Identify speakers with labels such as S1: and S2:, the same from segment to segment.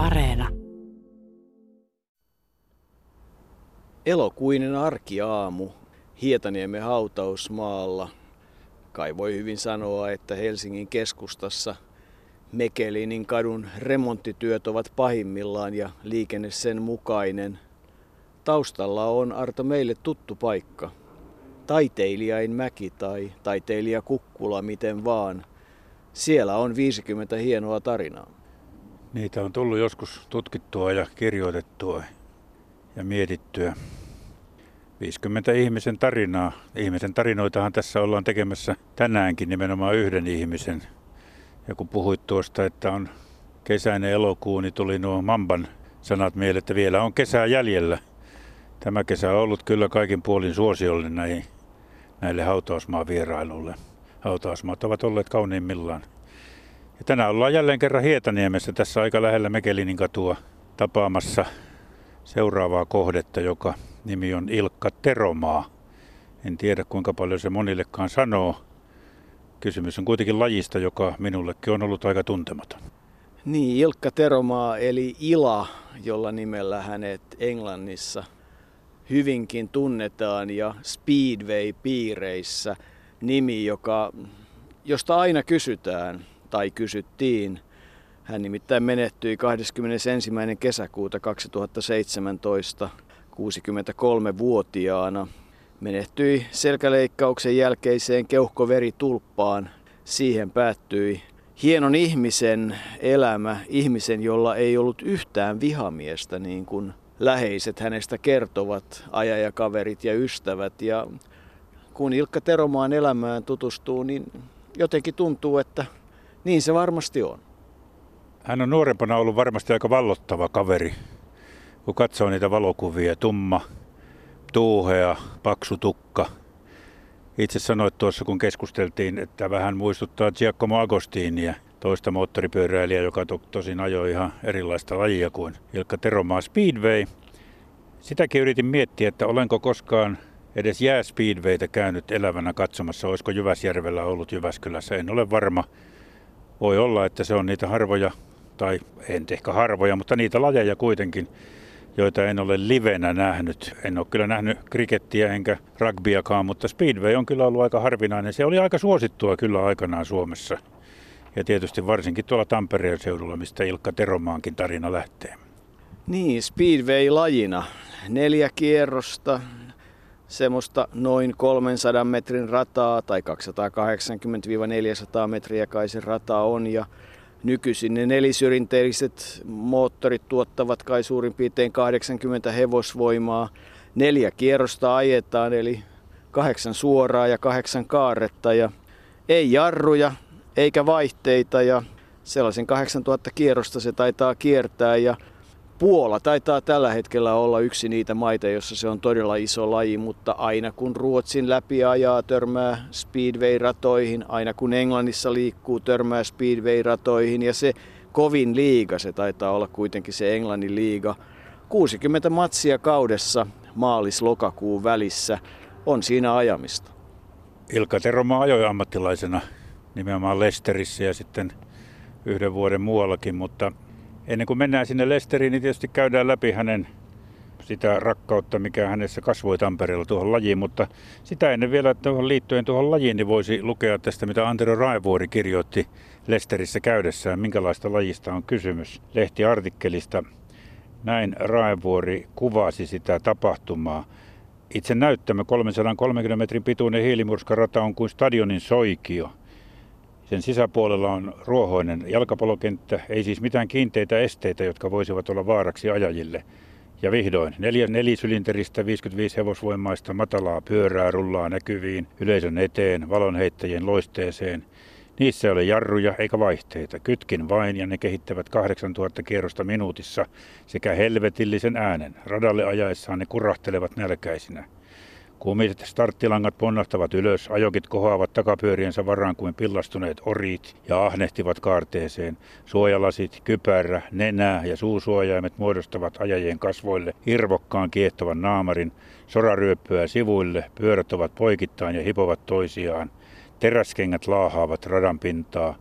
S1: Areena.
S2: Elokuinen arkiaamu Hietaniemen hautausmaalla. Kai voi hyvin sanoa, että Helsingin keskustassa Mekelinin kadun remonttityöt ovat pahimmillaan ja liikenne sen mukainen. Taustalla on Arto meille tuttu paikka. Taiteilijain mäki tai taiteilija Kukkula, miten vaan. Siellä on 50 hienoa tarinaa.
S3: Niitä on tullut joskus tutkittua ja kirjoitettua ja mietittyä. 50 ihmisen tarinaa. Ihmisen tarinoitahan tässä ollaan tekemässä tänäänkin nimenomaan yhden ihmisen. Ja kun puhuit tuosta, että on kesäinen elokuu, niin tuli nuo Mamban sanat mieleen, että vielä on kesää jäljellä. Tämä kesä on ollut kyllä kaikin puolin suosiollinen näihin, näille hautausmaan vierailulle. Hautausmaat ovat olleet kauniimmillaan. Ja tänään ollaan jälleen kerran Hietaniemessä tässä aika lähellä Mekelinin katua tapaamassa seuraavaa kohdetta, joka nimi on Ilkka Teromaa. En tiedä kuinka paljon se monillekaan sanoo. Kysymys on kuitenkin lajista, joka minullekin on ollut aika tuntematon.
S2: Niin, Ilkka Teromaa eli Ila, jolla nimellä hänet Englannissa hyvinkin tunnetaan ja Speedway-piireissä nimi, joka, josta aina kysytään tai kysyttiin. Hän nimittäin menehtyi 21. kesäkuuta 2017 63-vuotiaana. Menehtyi selkäleikkauksen jälkeiseen keuhkoveritulppaan. Siihen päättyi hienon ihmisen elämä, ihmisen, jolla ei ollut yhtään vihamiestä, niin kuin läheiset hänestä kertovat, ajajakaverit ja ystävät. Ja kun Ilkka Teromaan elämään tutustuu, niin jotenkin tuntuu, että niin se varmasti on.
S3: Hän on nuorempana ollut varmasti aika vallottava kaveri kun katsoo niitä valokuvia, tumma, tuuhea, paksu tukka. Itse sanoit tuossa, kun keskusteltiin, että vähän muistuttaa Giacomo Agostinia, toista moottoripyöräilijää, joka to, tosin ajoi ihan erilaista lajia kuin Ilkka Teromaa Speedway. Sitäkin yritin miettiä, että olenko koskaan edes jää Speedwaytä käynyt elävänä katsomassa, olisiko Jyväsjärvellä ollut Jyväskylässä, en ole varma. Voi olla, että se on niitä harvoja, tai en ehkä harvoja, mutta niitä lajeja kuitenkin, joita en ole livenä nähnyt. En ole kyllä nähnyt krikettiä enkä rugbyakaan, mutta Speedway on kyllä ollut aika harvinainen. Se oli aika suosittua kyllä aikanaan Suomessa. Ja tietysti varsinkin tuolla Tampereen seudulla, mistä Ilkka Teromaankin tarina lähtee.
S2: Niin, Speedway-lajina. Neljä kierrosta, semmoista noin 300 metrin rataa tai 280-400 metriä kai se rata on. Ja Nykyisin ne nelisyrinteiset moottorit tuottavat kai suurin piirtein 80 hevosvoimaa. Neljä kierrosta ajetaan, eli kahdeksan suoraa ja kahdeksan kaaretta ja ei jarruja eikä vaihteita ja sellaisen 8000 kierrosta se taitaa kiertää ja Puola taitaa tällä hetkellä olla yksi niitä maita, jossa se on todella iso laji, mutta aina kun Ruotsin läpi ajaa, törmää speedway-ratoihin, aina kun Englannissa liikkuu, törmää speedway-ratoihin ja se kovin liiga, se taitaa olla kuitenkin se Englannin liiga. 60 matsia kaudessa maalis-lokakuun välissä on siinä ajamista.
S3: Ilkka Teroma ajoi ammattilaisena nimenomaan Lesterissä ja sitten yhden vuoden muuallakin, mutta Ennen kuin mennään sinne Lesteriin, niin tietysti käydään läpi hänen sitä rakkautta, mikä hänessä kasvoi Tampereella tuohon lajiin, mutta sitä ennen vielä tuohon liittyen tuohon lajiin, niin voisi lukea tästä, mitä Antero Raivuori kirjoitti Lesterissä käydessään, minkälaista lajista on kysymys lehtiartikkelista. Näin Raivuori kuvasi sitä tapahtumaa. Itse näyttämä 330 metrin pituinen hiilimurskarata on kuin stadionin soikio – sen sisäpuolella on ruohoinen jalkapallokenttä, ei siis mitään kiinteitä esteitä, jotka voisivat olla vaaraksi ajajille. Ja vihdoin neljä nelisylinteristä 55 hevosvoimaista matalaa pyörää rullaa näkyviin yleisön eteen valonheittäjien loisteeseen. Niissä ei ole jarruja eikä vaihteita. Kytkin vain ja ne kehittävät 8000 kierrosta minuutissa sekä helvetillisen äänen. Radalle ajaessaan ne kurahtelevat nälkäisinä. Kuumiset starttilangat ponnahtavat ylös, ajokit kohoavat takapyöriensä varaan kuin pillastuneet oriit ja ahnehtivat kaarteeseen. Suojalasit, kypärä, nenää ja suusuojaimet muodostavat ajajien kasvoille irvokkaan kiehtovan naamarin. Soraryöppöä sivuille, pyörät ovat poikittain ja hipovat toisiaan. Teräskengät laahaavat radan pintaa.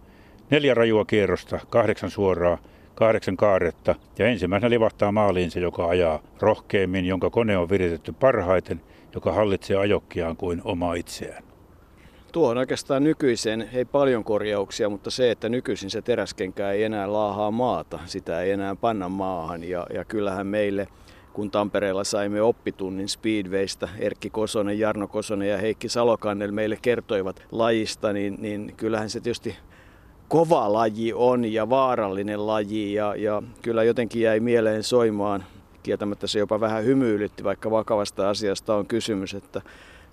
S3: Neljä rajua kierrosta, kahdeksan suoraa, kahdeksan kaaretta ja ensimmäisenä livahtaa maaliin se, joka ajaa rohkeimmin, jonka kone on viritetty parhaiten, joka hallitsee ajokkiaan kuin oma itseään.
S2: Tuo on oikeastaan nykyisen, ei paljon korjauksia, mutta se, että nykyisin se teräskenkä ei enää laahaa maata, sitä ei enää panna maahan. Ja, ja kyllähän meille, kun Tampereella saimme oppitunnin Speedwaystä, Erkki Kosonen, Jarno Kosonen ja Heikki Salokannel meille kertoivat lajista, niin, niin kyllähän se tietysti kova laji on ja vaarallinen laji. Ja, ja kyllä jotenkin jäi mieleen soimaan, kieltämättä se jopa vähän hymyilytti, vaikka vakavasta asiasta on kysymys, että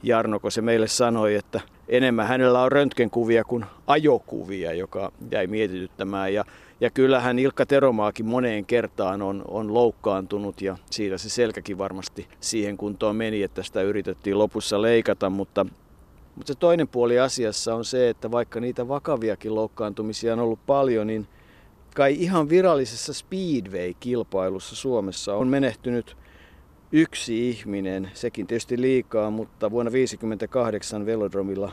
S2: Jarno, kun se meille sanoi, että enemmän hänellä on röntgenkuvia kuin ajokuvia, joka jäi mietityttämään. Ja, ja kyllähän Ilkka Teromaakin moneen kertaan on, on loukkaantunut ja siitä se selkäkin varmasti siihen kuntoon meni, että sitä yritettiin lopussa leikata, mutta mutta se toinen puoli asiassa on se, että vaikka niitä vakaviakin loukkaantumisia on ollut paljon, niin kai ihan virallisessa Speedway-kilpailussa Suomessa on menehtynyt yksi ihminen, sekin tietysti liikaa, mutta vuonna 1958 velodromilla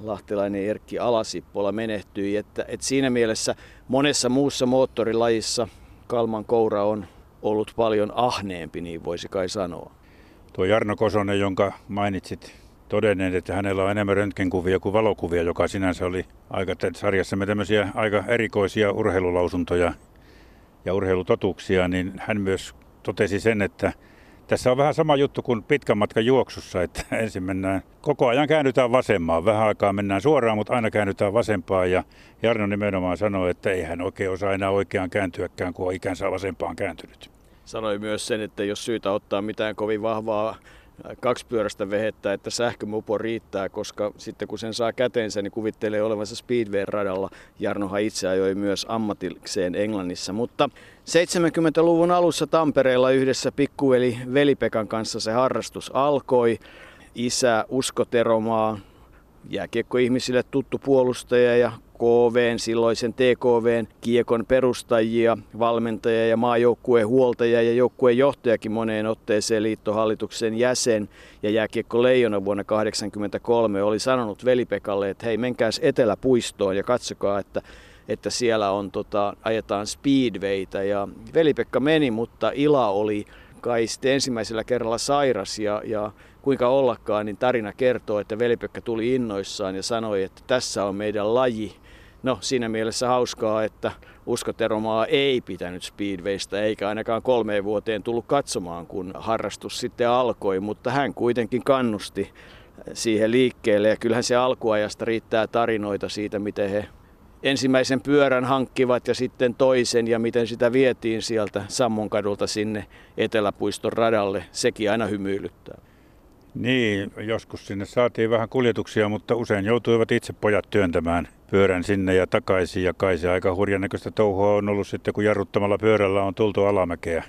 S2: lahtelainen Erkki Alasippola menehtyi. Että, että siinä mielessä monessa muussa moottorilajissa Kalman koura on ollut paljon ahneempi, niin voisi kai sanoa.
S3: Tuo Jarno Kosonen, jonka mainitsit todenneen, että hänellä on enemmän röntgenkuvia kuin valokuvia, joka sinänsä oli aika sarjassamme tämmöisiä aika erikoisia urheilulausuntoja ja urheilutotuuksia, niin hän myös totesi sen, että tässä on vähän sama juttu kuin pitkän matkan juoksussa, että ensin mennään, koko ajan käännytään vasemmaan. Vähän aikaa mennään suoraan, mutta aina käännytään vasempaan. Ja Jarno nimenomaan sanoi, että ei hän oikein osaa enää oikeaan kääntyäkään, kun on ikänsä vasempaan kääntynyt.
S2: Sanoi myös sen, että jos syytä ottaa mitään kovin vahvaa kaksipyöräistä vehettä, että sähkömopo riittää, koska sitten kun sen saa käteensä, niin kuvittelee olevansa Speedway-radalla. Jarnohan itse ajoi myös ammatikseen Englannissa, mutta 70-luvun alussa Tampereella yhdessä pikkueli Velipekan kanssa se harrastus alkoi. Isä Usko Teromaa, jääkiekkoihmisille tuttu puolustaja ja KVn, silloisen TKVn kiekon perustajia, valmentajia ja maajoukkueen ja joukkueen johtajakin moneen otteeseen liittohallituksen jäsen ja jääkiekko Leijona vuonna 1983 oli sanonut Velipekalle, että hei menkääs Eteläpuistoon ja katsokaa, että että siellä on, tota, ajetaan speedwaytä ja Velipekka meni, mutta Ila oli kai sitten ensimmäisellä kerralla sairas ja, ja kuinka ollakaan, niin tarina kertoo, että Velipekka tuli innoissaan ja sanoi, että tässä on meidän laji. No siinä mielessä hauskaa, että Usko Teromaa ei pitänyt Speedwaystä eikä ainakaan kolmeen vuoteen tullut katsomaan, kun harrastus sitten alkoi, mutta hän kuitenkin kannusti siihen liikkeelle ja kyllähän se alkuajasta riittää tarinoita siitä, miten he ensimmäisen pyörän hankkivat ja sitten toisen ja miten sitä vietiin sieltä Sammonkadulta sinne Eteläpuiston radalle. Sekin aina hymyilyttää.
S3: Niin, joskus sinne saatiin vähän kuljetuksia, mutta usein joutuivat itse pojat työntämään pyörän sinne ja takaisin. Ja kai se aika hurjan näköistä touhua on ollut sitten, kun jarruttamalla pyörällä on tultu alamäkeä.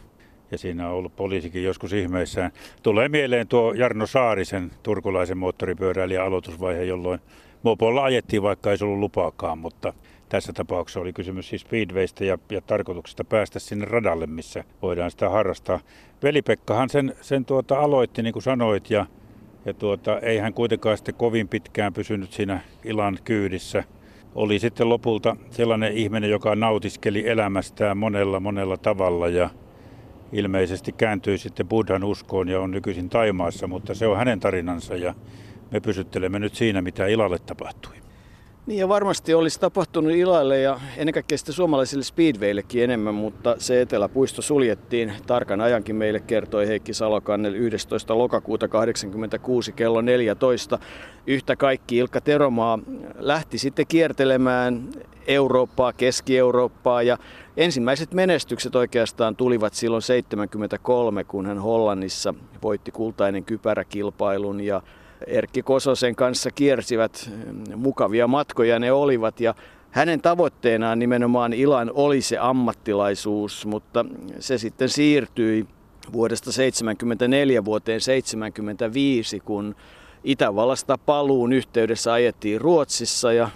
S3: Ja siinä on ollut poliisikin joskus ihmeissään. Tulee mieleen tuo Jarno Saarisen turkulaisen moottoripyöräilijän aloitusvaihe, jolloin mopolla ajettiin, vaikka ei ollut lupaakaan, mutta tässä tapauksessa oli kysymys siis speedwaystä ja, ja tarkoituksesta päästä sinne radalle, missä voidaan sitä harrastaa. Veli-Pekkahan sen, sen tuota aloitti, niin kuin sanoit, ja, ja tuota, ei hän kuitenkaan sitten kovin pitkään pysynyt siinä ilan kyydissä. Oli sitten lopulta sellainen ihminen, joka nautiskeli elämästään monella monella tavalla ja ilmeisesti kääntyi sitten Buddhan uskoon ja on nykyisin Taimaassa, mutta se on hänen tarinansa ja me pysyttelemme nyt siinä, mitä ilalle tapahtui.
S2: Niin ja varmasti olisi tapahtunut ilalle ja ennen kaikkea sitten suomalaisille speedwayillekin enemmän, mutta se Eteläpuisto suljettiin. Tarkan ajankin meille kertoi Heikki Salokannel 11. lokakuuta 86 kello 14. Yhtä kaikki Ilkka Teromaa lähti sitten kiertelemään Eurooppaa, Keski-Eurooppaa ja ensimmäiset menestykset oikeastaan tulivat silloin 73, kun hän Hollannissa voitti kultainen kypäräkilpailun ja Erkki Kososen kanssa kiersivät. Mukavia matkoja ne olivat ja hänen tavoitteenaan nimenomaan Ilan oli se ammattilaisuus, mutta se sitten siirtyi vuodesta 1974 vuoteen 1975, kun Itävallasta paluun yhteydessä ajettiin Ruotsissa ja,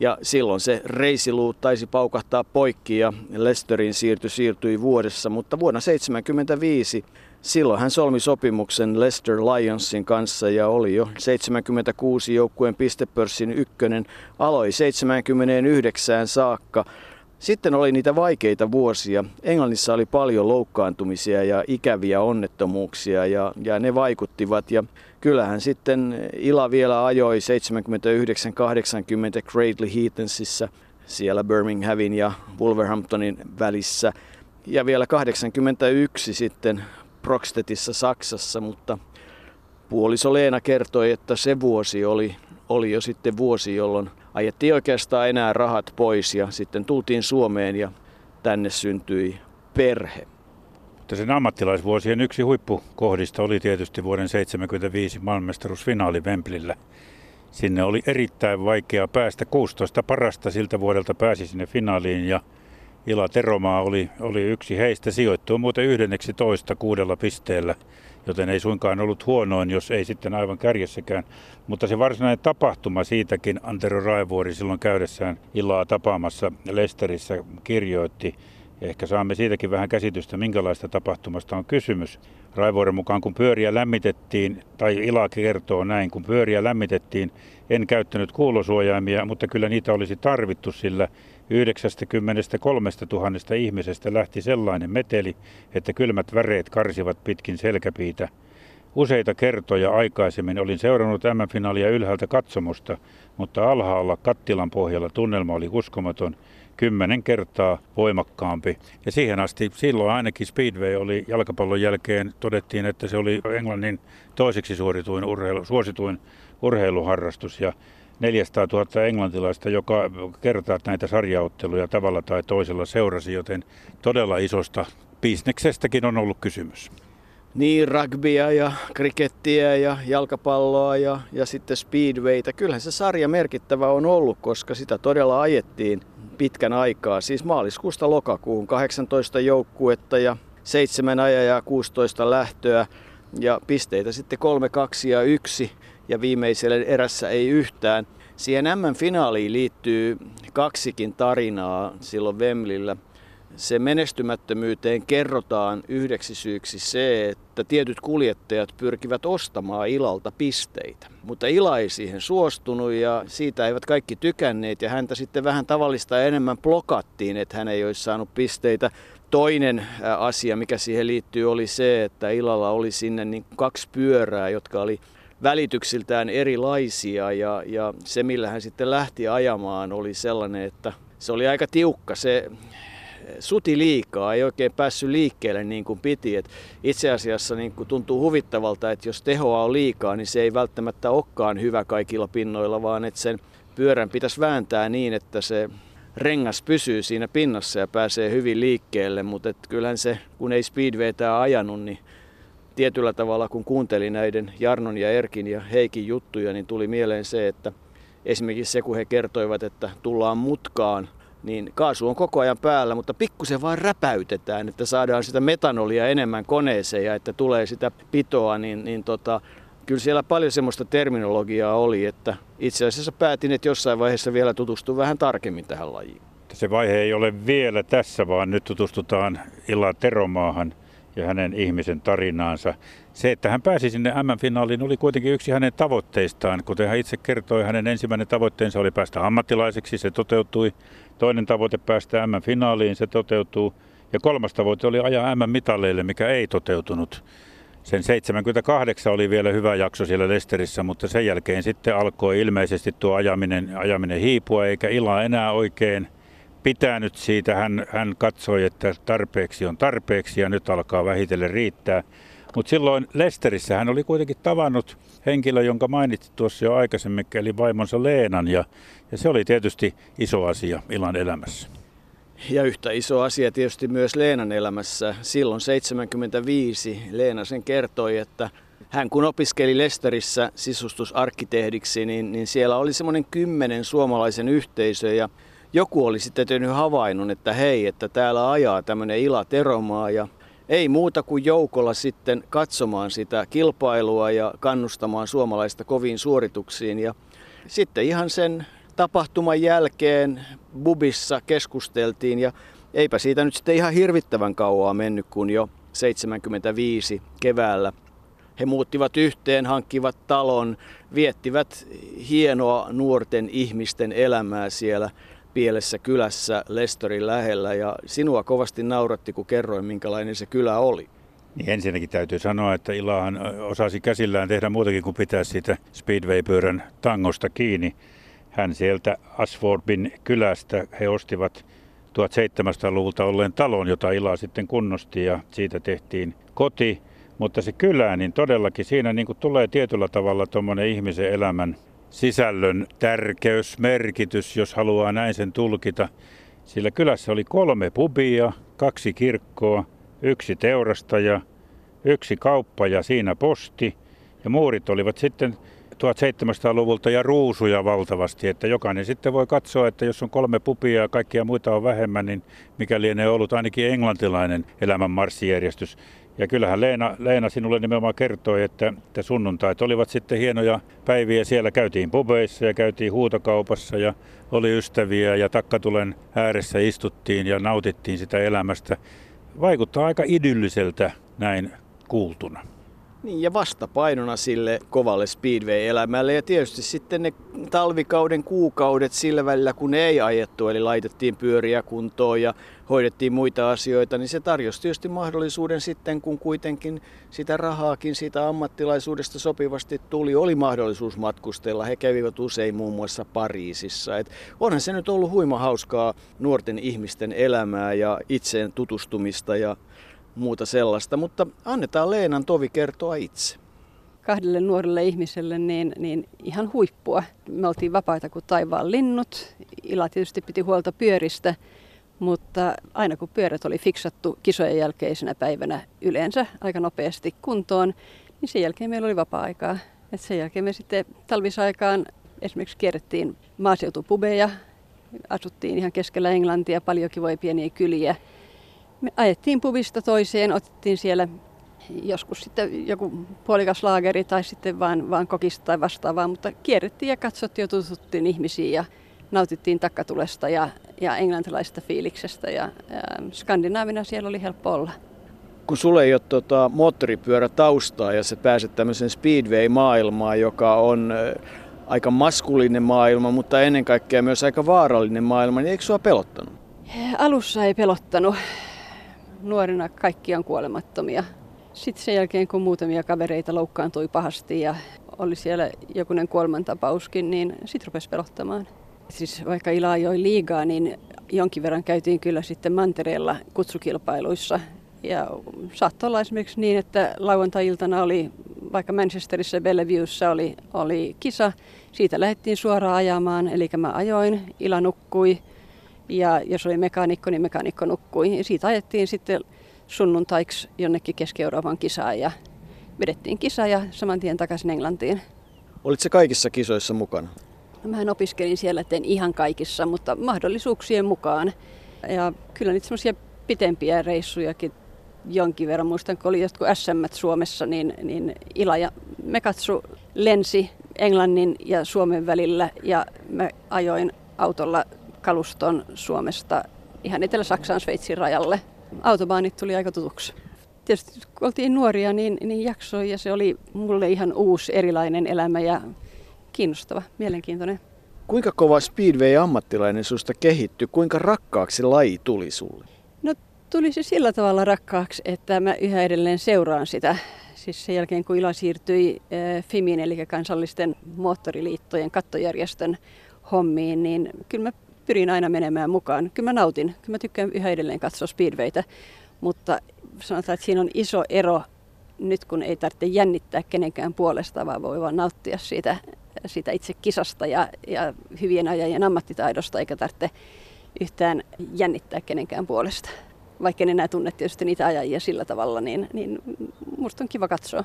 S2: ja silloin se reisiluut taisi paukahtaa poikki ja Lesterin siirty siirtyi vuodessa, mutta vuonna 1975 Silloin hän solmi sopimuksen Leicester Lionsin kanssa ja oli jo 76 joukkueen pistepörssin ykkönen. Aloi 79 saakka. Sitten oli niitä vaikeita vuosia. Englannissa oli paljon loukkaantumisia ja ikäviä onnettomuuksia ja, ja ne vaikuttivat. Ja kyllähän sitten Ila vielä ajoi 79-80 Cradley Heatonsissä siellä Birminghamin ja Wolverhamptonin välissä. Ja vielä 81 sitten Proxtetissa Saksassa, mutta puoliso Leena kertoi, että se vuosi oli, oli jo sitten vuosi, jolloin ajettiin oikeastaan enää rahat pois ja sitten tultiin Suomeen ja tänne syntyi perhe.
S3: Mutta sen ammattilaisvuosien yksi huippukohdista oli tietysti vuoden 1975 maailmanmestaruusfinaali Wembleyllä. Sinne oli erittäin vaikea päästä. 16 parasta siltä vuodelta pääsi sinne finaaliin ja Ila Teromaa oli, oli yksi heistä. Sijoittuu muuten yhdenneksi toista kuudella pisteellä, joten ei suinkaan ollut huonoin, jos ei sitten aivan kärjessäkään. Mutta se varsinainen tapahtuma siitäkin Antero Raivuori silloin käydessään Ilaa tapaamassa Lesterissä kirjoitti. Ehkä saamme siitäkin vähän käsitystä, minkälaista tapahtumasta on kysymys. Raivuoren mukaan kun pyöriä lämmitettiin, tai Ila kertoo näin, kun pyöriä lämmitettiin, en käyttänyt kuulosuojaimia, mutta kyllä niitä olisi tarvittu, sillä 93 000 ihmisestä lähti sellainen meteli, että kylmät väreet karsivat pitkin selkäpiitä. Useita kertoja aikaisemmin olin seurannut M-finaalia ylhäältä katsomusta, mutta alhaalla kattilan pohjalla tunnelma oli uskomaton, kymmenen kertaa voimakkaampi. Ja siihen asti silloin ainakin Speedway oli jalkapallon jälkeen, todettiin, että se oli Englannin toiseksi suosituin, urheilu, suosituin urheiluharrastus. Ja 400 000 englantilaista joka kertaa näitä sarjaotteluja tavalla tai toisella seurasi, joten todella isosta bisneksestäkin on ollut kysymys.
S2: Niin, rugbya ja krikettiä ja jalkapalloa ja, ja sitten speedwaytä. Kyllähän se sarja merkittävä on ollut, koska sitä todella ajettiin pitkän aikaa. Siis maaliskuusta lokakuun 18 joukkuetta ja 7 ajajaa 16 lähtöä ja pisteitä sitten 3, 2 ja 1 ja viimeiselle erässä ei yhtään. Siihen M-finaaliin liittyy kaksikin tarinaa silloin Vemlillä. Se menestymättömyyteen kerrotaan yhdeksi syyksi se, että tietyt kuljettajat pyrkivät ostamaan Ilalta pisteitä. Mutta Ila ei siihen suostunut ja siitä eivät kaikki tykänneet ja häntä sitten vähän tavallista enemmän blokattiin, että hän ei olisi saanut pisteitä. Toinen asia, mikä siihen liittyy, oli se, että Ilalla oli sinne niin kaksi pyörää, jotka oli välityksiltään erilaisia ja, ja se millä hän sitten lähti ajamaan oli sellainen, että se oli aika tiukka. Se suti liikaa, ei oikein päässyt liikkeelle niin kuin piti. Et itse asiassa niin kuin tuntuu huvittavalta, että jos tehoa on liikaa, niin se ei välttämättä olekaan hyvä kaikilla pinnoilla, vaan että sen pyörän pitäisi vääntää niin, että se rengas pysyy siinä pinnassa ja pääsee hyvin liikkeelle, mutta kyllähän se, kun ei speedwaytä ajanut, niin tietyllä tavalla kun kuuntelin näiden Jarnon ja Erkin ja Heikin juttuja, niin tuli mieleen se, että esimerkiksi se kun he kertoivat, että tullaan mutkaan, niin kaasu on koko ajan päällä, mutta pikkusen vaan räpäytetään, että saadaan sitä metanolia enemmän koneeseen ja että tulee sitä pitoa, niin, niin tota, kyllä siellä paljon semmoista terminologiaa oli, että itse asiassa päätin, että jossain vaiheessa vielä tutustua vähän tarkemmin tähän lajiin.
S3: Se vaihe ei ole vielä tässä, vaan nyt tutustutaan Illa Teromaahan ja hänen ihmisen tarinaansa. Se, että hän pääsi sinne M-finaaliin, oli kuitenkin yksi hänen tavoitteistaan. Kuten hän itse kertoi, hänen ensimmäinen tavoitteensa oli päästä ammattilaiseksi, se toteutui. Toinen tavoite päästä M-finaaliin, se toteutuu. Ja kolmas tavoite oli ajaa M-mitaleille, mikä ei toteutunut. Sen 78 oli vielä hyvä jakso siellä Lesterissä, mutta sen jälkeen sitten alkoi ilmeisesti tuo ajaminen, ajaminen hiipua, eikä Ila enää oikein pitänyt siitä. Hän, hän katsoi, että tarpeeksi on tarpeeksi ja nyt alkaa vähitellen riittää. Mutta silloin Lesterissä hän oli kuitenkin tavannut henkilö, jonka mainitsit tuossa jo aikaisemmin, eli vaimonsa Leenan, ja, ja se oli tietysti iso asia Ilan elämässä.
S2: Ja yhtä iso asia tietysti myös Leenan elämässä. Silloin 75 Leena sen kertoi, että hän kun opiskeli Lesterissä sisustusarkkitehdiksi, niin, niin siellä oli semmoinen kymmenen suomalaisen yhteisö ja joku oli sitten tehnyt havainnut, että hei, että täällä ajaa tämmöinen Ila Teromaa ja ei muuta kuin joukolla sitten katsomaan sitä kilpailua ja kannustamaan suomalaista koviin suorituksiin. Ja sitten ihan sen tapahtuman jälkeen Bubissa keskusteltiin ja eipä siitä nyt sitten ihan hirvittävän kauaa mennyt, kun jo 75 keväällä he muuttivat yhteen, hankkivat talon, viettivät hienoa nuorten ihmisten elämää siellä pielessä kylässä Lestorin lähellä ja sinua kovasti nauratti, kun kerroin, minkälainen se kylä oli.
S3: Niin ensinnäkin täytyy sanoa, että Ilahan osasi käsillään tehdä muutakin kuin pitää siitä Speedway-pyörän tangosta kiinni. Hän sieltä Asfordbin kylästä, he ostivat 1700-luvulta olleen talon, jota Ila sitten kunnosti ja siitä tehtiin koti. Mutta se kylä, niin todellakin siinä niin kuin tulee tietyllä tavalla tuommoinen ihmisen elämän sisällön tärkeys, merkitys, jos haluaa näin sen tulkita. Sillä kylässä oli kolme pubia, kaksi kirkkoa, yksi teurastaja, yksi kauppa ja siinä posti. Ja muurit olivat sitten 1700-luvulta ja ruusuja valtavasti, että jokainen sitten voi katsoa, että jos on kolme pupia ja kaikkia muita on vähemmän, niin mikä lienee ollut ainakin englantilainen elämän marssijärjestys. Ja kyllähän Leena, Leena sinulle nimenomaan kertoi, että, että sunnuntait olivat sitten hienoja päiviä. Siellä käytiin pubeissa ja käytiin huutokaupassa ja oli ystäviä ja takkatulen ääressä istuttiin ja nautittiin sitä elämästä. Vaikuttaa aika idylliseltä näin kuultuna.
S2: Niin, ja vastapainona sille kovalle Speedway-elämälle ja tietysti sitten ne talvikauden kuukaudet sillä välillä, kun ei ajettu, eli laitettiin pyöriä kuntoon ja hoidettiin muita asioita, niin se tarjosi tietysti mahdollisuuden sitten, kun kuitenkin sitä rahaakin siitä ammattilaisuudesta sopivasti tuli, oli mahdollisuus matkustella. He kävivät usein muun muassa Pariisissa. Et onhan se nyt ollut huima hauskaa nuorten ihmisten elämää ja itseen tutustumista ja muuta sellaista, mutta annetaan Leenan tovi kertoa itse.
S1: Kahdelle nuorelle ihmiselle niin, niin ihan huippua. Me oltiin vapaita kuin taivaan linnut. Ila tietysti piti huolta pyöristä, mutta aina kun pyörät oli fiksattu kisojen jälkeisenä päivänä yleensä aika nopeasti kuntoon, niin sen jälkeen meillä oli vapaa-aikaa. Et sen jälkeen me sitten talvisaikaan esimerkiksi kierrettiin maaseutupubeja, asuttiin ihan keskellä Englantia, paljon kivoja pieniä kyliä – me ajettiin pubista toiseen, otettiin siellä joskus sitten joku puolikas laageri tai sitten vaan, vaan kokista tai vastaavaa, mutta kierrettiin ja katsottiin ja tututtiin ihmisiin ja nautittiin takkatulesta ja, ja englantilaisesta fiiliksestä ja, ja Skandinaavina siellä oli helppo olla.
S2: Kun sulle ei ole tota, moottoripyörä taustaa ja sä pääset tämmöisen speedway-maailmaan, joka on aika maskuliinen maailma, mutta ennen kaikkea myös aika vaarallinen maailma, niin eikö sua pelottanut?
S1: Alussa ei pelottanut nuorena kaikki on kuolemattomia. Sitten sen jälkeen, kun muutamia kavereita loukkaantui pahasti ja oli siellä jokunen kuolemantapauskin, niin sitten rupesi pelottamaan. Siis vaikka Ila ajoi liigaa, niin jonkin verran käytiin kyllä sitten mantereella kutsukilpailuissa. Ja saattoi olla esimerkiksi niin, että lauantai-iltana oli vaikka Manchesterissa Bellevuessa oli, oli kisa. Siitä lähdettiin suoraan ajamaan, eli mä ajoin, Ila nukkui, ja jos oli mekaanikko, niin mekaanikko nukkui. Ja siitä ajettiin sitten sunnuntaiksi jonnekin Keski-Euroopan kisaan ja vedettiin kisa ja saman tien takaisin Englantiin.
S2: Olitko kaikissa kisoissa mukana?
S1: Mähän opiskelin siellä, etten ihan kaikissa, mutta mahdollisuuksien mukaan. Ja kyllä niitä semmoisia pitempiä reissujakin jonkin verran. Muistan, kun oli jotkut SM Suomessa, niin, niin Ila ja Mekatsu lensi Englannin ja Suomen välillä ja mä ajoin autolla kaluston Suomesta ihan Etelä-Saksaan Sveitsin rajalle. Autobaanit tuli aika tutuksi. Tietysti kun oltiin nuoria, niin, niin jaksoi ja se oli mulle ihan uusi erilainen elämä ja kiinnostava, mielenkiintoinen.
S2: Kuinka kova Speedway-ammattilainen susta kehittyi? Kuinka rakkaaksi laji tuli sulle?
S1: No tuli se sillä tavalla rakkaaksi, että mä yhä edelleen seuraan sitä. Siis sen jälkeen kun Ila siirtyi eh, FIMin eli kansallisten moottoriliittojen kattojärjestön hommiin, niin kyllä mä pyrin aina menemään mukaan. Kyllä mä nautin, kyllä mä tykkään yhä edelleen katsoa speedwaytä, mutta sanotaan, että siinä on iso ero nyt kun ei tarvitse jännittää kenenkään puolesta, vaan voi vaan nauttia siitä, siitä itse kisasta ja, ja hyvien ajajien ammattitaidosta, eikä tarvitse yhtään jännittää kenenkään puolesta. Vaikka en enää tunne tietysti niitä ajajia sillä tavalla, niin, niin musta on kiva katsoa.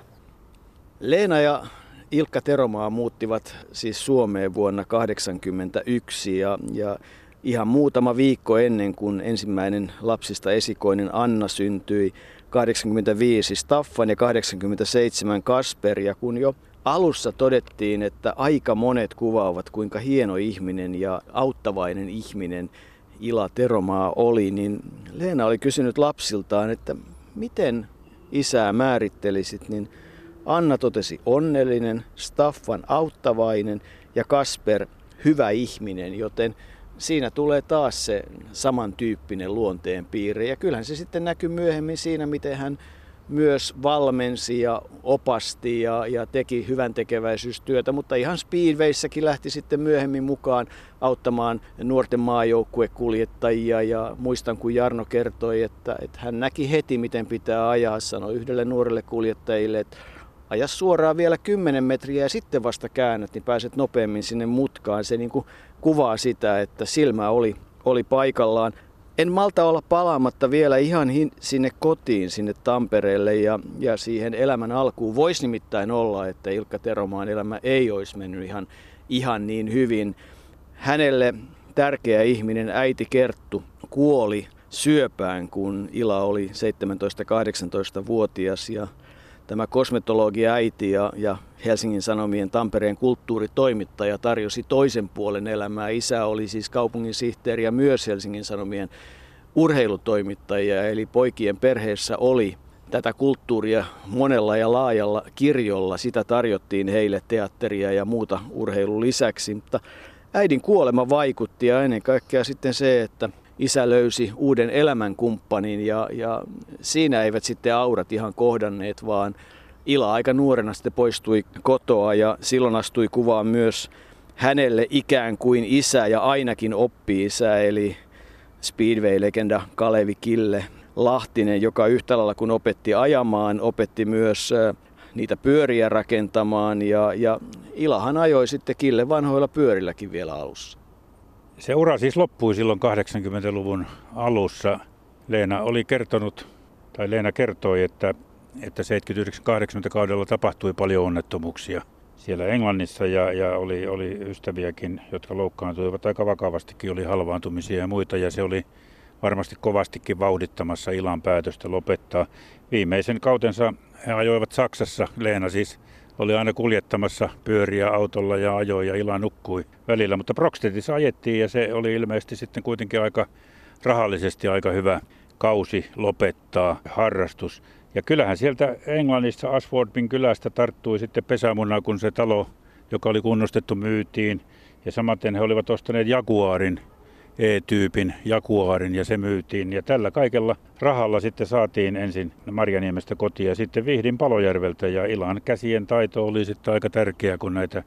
S2: Leena ja Ilkka Teromaa muuttivat siis Suomeen vuonna 1981 ja, ja ihan muutama viikko ennen kuin ensimmäinen lapsista esikoinen Anna syntyi 85 Staffan ja 87 Kasper ja kun jo alussa todettiin, että aika monet kuvaavat kuinka hieno ihminen ja auttavainen ihminen Ila Teromaa oli, niin Leena oli kysynyt lapsiltaan, että miten isää määrittelisit, niin Anna totesi onnellinen, Staffan auttavainen ja Kasper hyvä ihminen, joten siinä tulee taas se samantyyppinen luonteen piirre. Ja kyllähän se sitten näkyy myöhemmin siinä, miten hän myös valmensi ja opasti ja, ja teki hyvän tekeväisyystyötä, mutta ihan Speedwayssäkin lähti sitten myöhemmin mukaan auttamaan nuorten maajoukkuekuljettajia ja muistan kun Jarno kertoi, että, että hän näki heti miten pitää ajaa, sanoi yhdelle nuorelle kuljettajille, että aja suoraan vielä 10 metriä ja sitten vasta käännät, niin pääset nopeammin sinne mutkaan. Se niin kuin kuvaa sitä, että silmä oli, oli paikallaan. En malta olla palaamatta vielä ihan sinne kotiin, sinne Tampereelle ja, ja siihen elämän alkuun. Voisi nimittäin olla, että Ilkka Teromaan elämä ei olisi mennyt ihan, ihan niin hyvin. Hänelle tärkeä ihminen, äiti Kerttu, kuoli syöpään, kun Ila oli 17-18-vuotias ja tämä kosmetologi äiti ja, ja Helsingin Sanomien Tampereen kulttuuritoimittaja tarjosi toisen puolen elämää. Isä oli siis kaupungin sihteeri ja myös Helsingin Sanomien urheilutoimittajia, eli poikien perheessä oli tätä kulttuuria monella ja laajalla kirjolla. Sitä tarjottiin heille teatteria ja muuta urheilun lisäksi, mutta äidin kuolema vaikutti ja ennen kaikkea sitten se, että isä löysi uuden elämänkumppanin ja, ja siinä eivät sitten aurat ihan kohdanneet, vaan Ila aika nuorena sitten poistui kotoa ja silloin astui kuvaan myös hänelle ikään kuin isä ja ainakin oppi-isä, eli Speedway-legenda Kalevi Kille Lahtinen, joka yhtä lailla kun opetti ajamaan, opetti myös niitä pyöriä rakentamaan ja, ja Ilahan ajoi sitten Kille vanhoilla pyörilläkin vielä alussa.
S3: Se ura siis loppui silloin 80-luvun alussa. Leena oli kertonut, tai Leena kertoi, että, että 79-80 kaudella tapahtui paljon onnettomuuksia siellä Englannissa ja, ja oli, oli ystäviäkin, jotka loukkaantuivat aika vakavastikin, oli halvaantumisia ja muita ja se oli varmasti kovastikin vauhdittamassa Ilan päätöstä lopettaa. Viimeisen kautensa he ajoivat Saksassa, Leena siis oli aina kuljettamassa pyöriä autolla ja ajoi ja Ila nukkui välillä. Mutta Brockstedtissa ajettiin ja se oli ilmeisesti sitten kuitenkin aika rahallisesti aika hyvä kausi lopettaa harrastus. Ja kyllähän sieltä Englannissa Ashfordin kylästä tarttui sitten pesämuna, kun se talo, joka oli kunnostettu, myytiin. Ja samaten he olivat ostaneet Jaguarin E-tyypin Jaguarin ja se myytiin. Ja tällä kaikella rahalla sitten saatiin ensin Marjaniemestä kotiin ja sitten Vihdin Palojärveltä. Ja Ilan käsien taito oli sitten aika tärkeä, kun näitä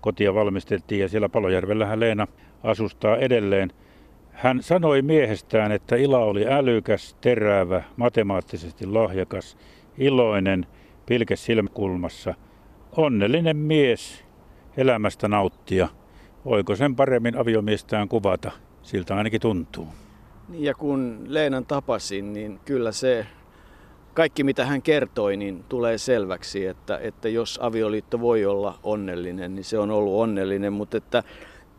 S3: kotia valmistettiin. Ja siellä Palojärvellähän Leena asustaa edelleen. Hän sanoi miehestään, että Ila oli älykäs, terävä, matemaattisesti lahjakas, iloinen, pilke silmäkulmassa, onnellinen mies, elämästä nauttia. Voiko sen paremmin aviomiestään kuvata? Siltä ainakin tuntuu.
S2: Niin, ja kun Leenan tapasin, niin kyllä se kaikki mitä hän kertoi, niin tulee selväksi, että, että jos avioliitto voi olla onnellinen, niin se on ollut onnellinen, mutta että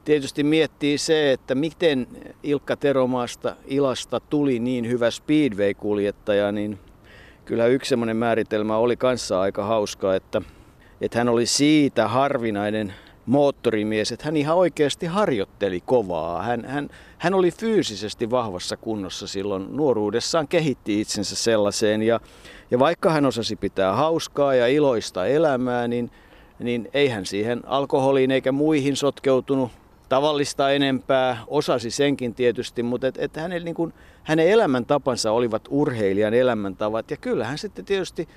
S2: tietysti miettii se, että miten Ilkka Teromaasta Ilasta tuli niin hyvä speedway-kuljettaja, niin kyllä yksi semmoinen määritelmä oli kanssa aika hauska, että, että hän oli siitä harvinainen moottorimies, että hän ihan oikeasti harjoitteli kovaa. Hän, hän, hän oli fyysisesti vahvassa kunnossa silloin nuoruudessaan, kehitti itsensä sellaiseen. Ja, ja vaikka hän osasi pitää hauskaa ja iloista elämää, niin, niin ei hän siihen alkoholiin eikä muihin sotkeutunut tavallista enempää. Osasi senkin tietysti, mutta et, et hänen, niin kuin, hänen elämäntapansa olivat urheilijan elämäntavat. Ja kyllähän sitten tietysti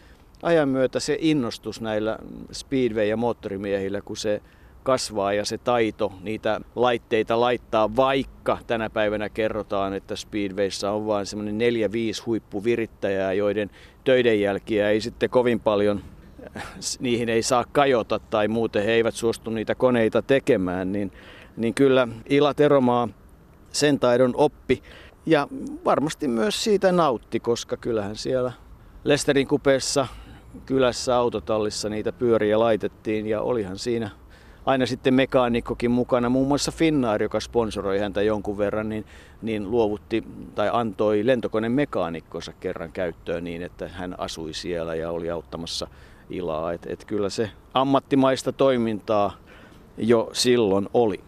S2: ajan myötä se innostus näillä speedway- ja moottorimiehillä, kun se kasvaa ja se taito niitä laitteita laittaa, vaikka tänä päivänä kerrotaan, että Speedwayssa on vain semmoinen neljä viisi huippuvirittäjää, joiden töiden jälkiä ei sitten kovin paljon niihin ei saa kajota tai muuten he eivät suostu niitä koneita tekemään, niin, niin kyllä Ila Teromaa sen taidon oppi ja varmasti myös siitä nautti, koska kyllähän siellä Lesterin kupeessa kylässä autotallissa niitä pyöriä laitettiin ja olihan siinä aina sitten mekaanikkokin mukana. Muun muassa Finnair, joka sponsoroi häntä jonkun verran, niin, niin luovutti tai antoi lentokoneen mekaanikkonsa kerran käyttöön niin, että hän asui siellä ja oli auttamassa ilaa. Et, et kyllä se ammattimaista toimintaa jo silloin oli.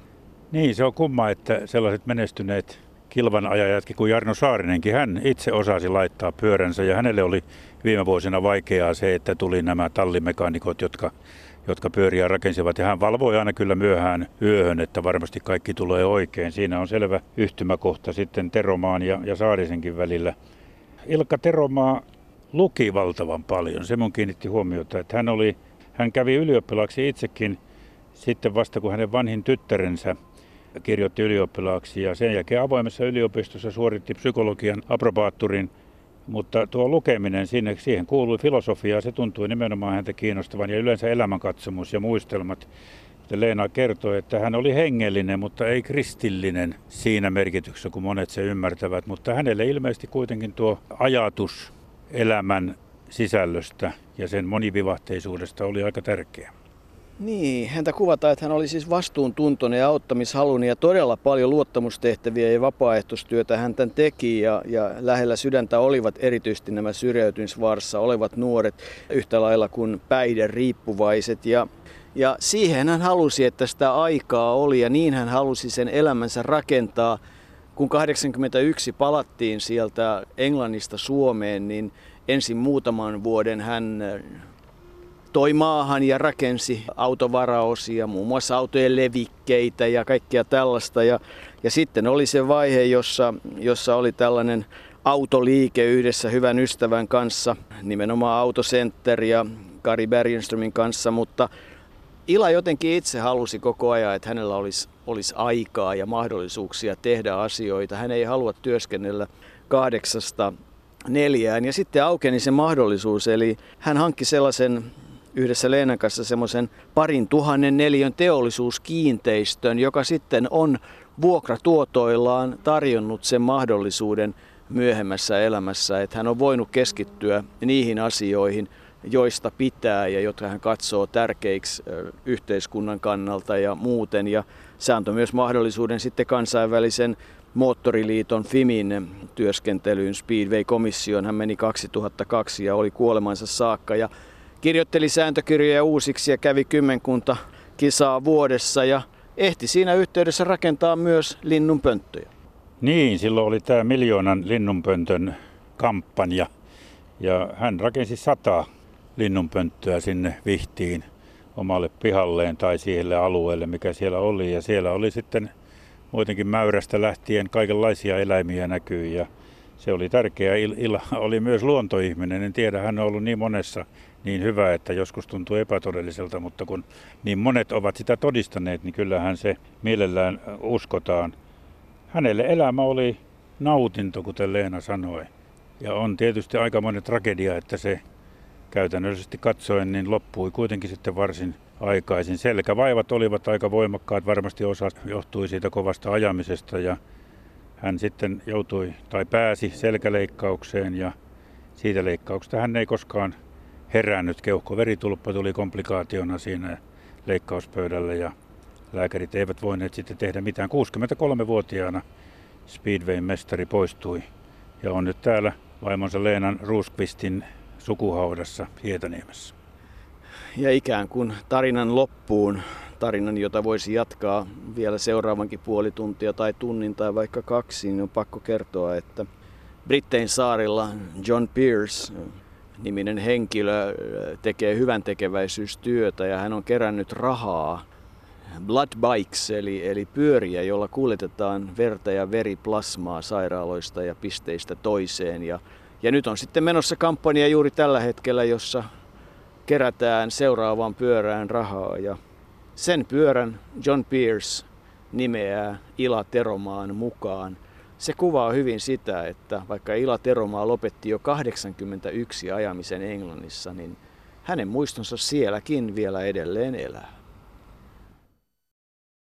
S3: Niin, se on kumma, että sellaiset menestyneet kilvanajajatkin kuin Jarno Saarinenkin, hän itse osasi laittaa pyöränsä ja hänelle oli viime vuosina vaikeaa se, että tuli nämä tallimekaanikot, jotka jotka pyöriä rakensivat. Ja hän valvoi aina kyllä myöhään yöhön, että varmasti kaikki tulee oikein. Siinä on selvä yhtymäkohta sitten Teromaan ja, ja Saarisenkin välillä. Ilkka Teromaa luki valtavan paljon. Se mun kiinnitti huomiota, että hän, oli, hän kävi ylioppilaaksi itsekin sitten vasta kun hänen vanhin tyttärensä kirjoitti ylioppilaaksi ja sen jälkeen avoimessa yliopistossa suoritti psykologian aprobaatturin mutta tuo lukeminen, sinne, siihen kuului filosofia, se tuntui nimenomaan häntä kiinnostavan ja yleensä elämänkatsomus ja muistelmat. Leena kertoi, että hän oli hengellinen, mutta ei kristillinen siinä merkityksessä, kun monet se ymmärtävät. Mutta hänelle ilmeisesti kuitenkin tuo ajatus elämän sisällöstä ja sen monivivahteisuudesta oli aika tärkeä.
S2: Niin, häntä kuvataan, että hän oli siis vastuuntuntoinen ja auttamishalunen ja todella paljon luottamustehtäviä ja vapaaehtoistyötä hän tämän teki ja, ja lähellä sydäntä olivat erityisesti nämä syrjäytymisvaarassa olevat nuoret yhtä lailla kuin päihden riippuvaiset ja ja siihen hän halusi, että sitä aikaa oli ja niin hän halusi sen elämänsä rakentaa. Kun 81 palattiin sieltä Englannista Suomeen, niin ensin muutaman vuoden hän toi maahan ja rakensi autovaraosia, muun muassa autojen levikkeitä ja kaikkia tällaista. Ja, ja sitten oli se vaihe, jossa, jossa oli tällainen autoliike yhdessä hyvän ystävän kanssa, nimenomaan Autocenter ja Kari Bergenströmin kanssa, mutta Ila jotenkin itse halusi koko ajan, että hänellä olisi, olisi aikaa ja mahdollisuuksia tehdä asioita. Hän ei halua työskennellä kahdeksasta neljään. Ja sitten aukeni se mahdollisuus, eli hän hankki sellaisen yhdessä Leenan kanssa semmoisen parin tuhannen neliön teollisuuskiinteistön, joka sitten on vuokratuotoillaan tarjonnut sen mahdollisuuden myöhemmässä elämässä, että hän on voinut keskittyä niihin asioihin, joista pitää ja jotka hän katsoo tärkeiksi yhteiskunnan kannalta ja muuten. Ja se antoi myös mahdollisuuden sitten kansainvälisen moottoriliiton FIMin työskentelyyn Speedway-komissioon. Hän meni 2002 ja oli kuolemansa saakka. Ja kirjoitteli sääntökirjoja uusiksi ja kävi kymmenkunta kisaa vuodessa ja ehti siinä yhteydessä rakentaa myös linnunpönttöjä.
S3: Niin, silloin oli tämä miljoonan linnunpöntön kampanja ja hän rakensi sata linnunpönttöä sinne Vihtiin omalle pihalleen tai siihen alueelle, mikä siellä oli. Ja siellä oli sitten muutenkin mäyrästä lähtien kaikenlaisia eläimiä näkyy ja se oli tärkeä. Ila oli myös luontoihminen. En tiedä, hän on ollut niin monessa niin hyvä, että joskus tuntuu epätodelliselta, mutta kun niin monet ovat sitä todistaneet, niin kyllähän se mielellään uskotaan. Hänelle elämä oli nautinto, kuten Leena sanoi. Ja on tietysti aika monen tragedia, että se käytännöllisesti katsoen niin loppui kuitenkin sitten varsin aikaisin. Selkävaivat olivat aika voimakkaat, varmasti osa johtui siitä kovasta ajamisesta ja hän sitten joutui tai pääsi selkäleikkaukseen ja siitä leikkauksesta hän ei koskaan herännyt. Keuhkoveritulppa tuli komplikaationa siinä leikkauspöydällä ja lääkärit eivät voineet sitten tehdä mitään. 63-vuotiaana Speedwayn mestari poistui ja on nyt täällä vaimonsa Leenan Ruuskvistin sukuhaudassa Hietaniemessä.
S2: Ja ikään kuin tarinan loppuun, tarinan jota voisi jatkaa vielä seuraavankin puoli tuntia tai tunnin tai vaikka kaksi, niin on pakko kertoa, että Brittein saarilla John Pierce, niminen henkilö tekee hyvän tekeväisyystyötä ja hän on kerännyt rahaa blood bikes eli, eli pyöriä, joilla kuljetetaan verta ja veriplasmaa sairaaloista ja pisteistä toiseen. Ja, ja nyt on sitten menossa kampanja juuri tällä hetkellä, jossa kerätään seuraavaan pyörään rahaa. Ja sen pyörän John Pierce nimeää Ila Teromaan mukaan – se kuvaa hyvin sitä, että vaikka Ila Teromaa lopetti jo 81 ajamisen Englannissa, niin hänen muistonsa sielläkin vielä edelleen elää.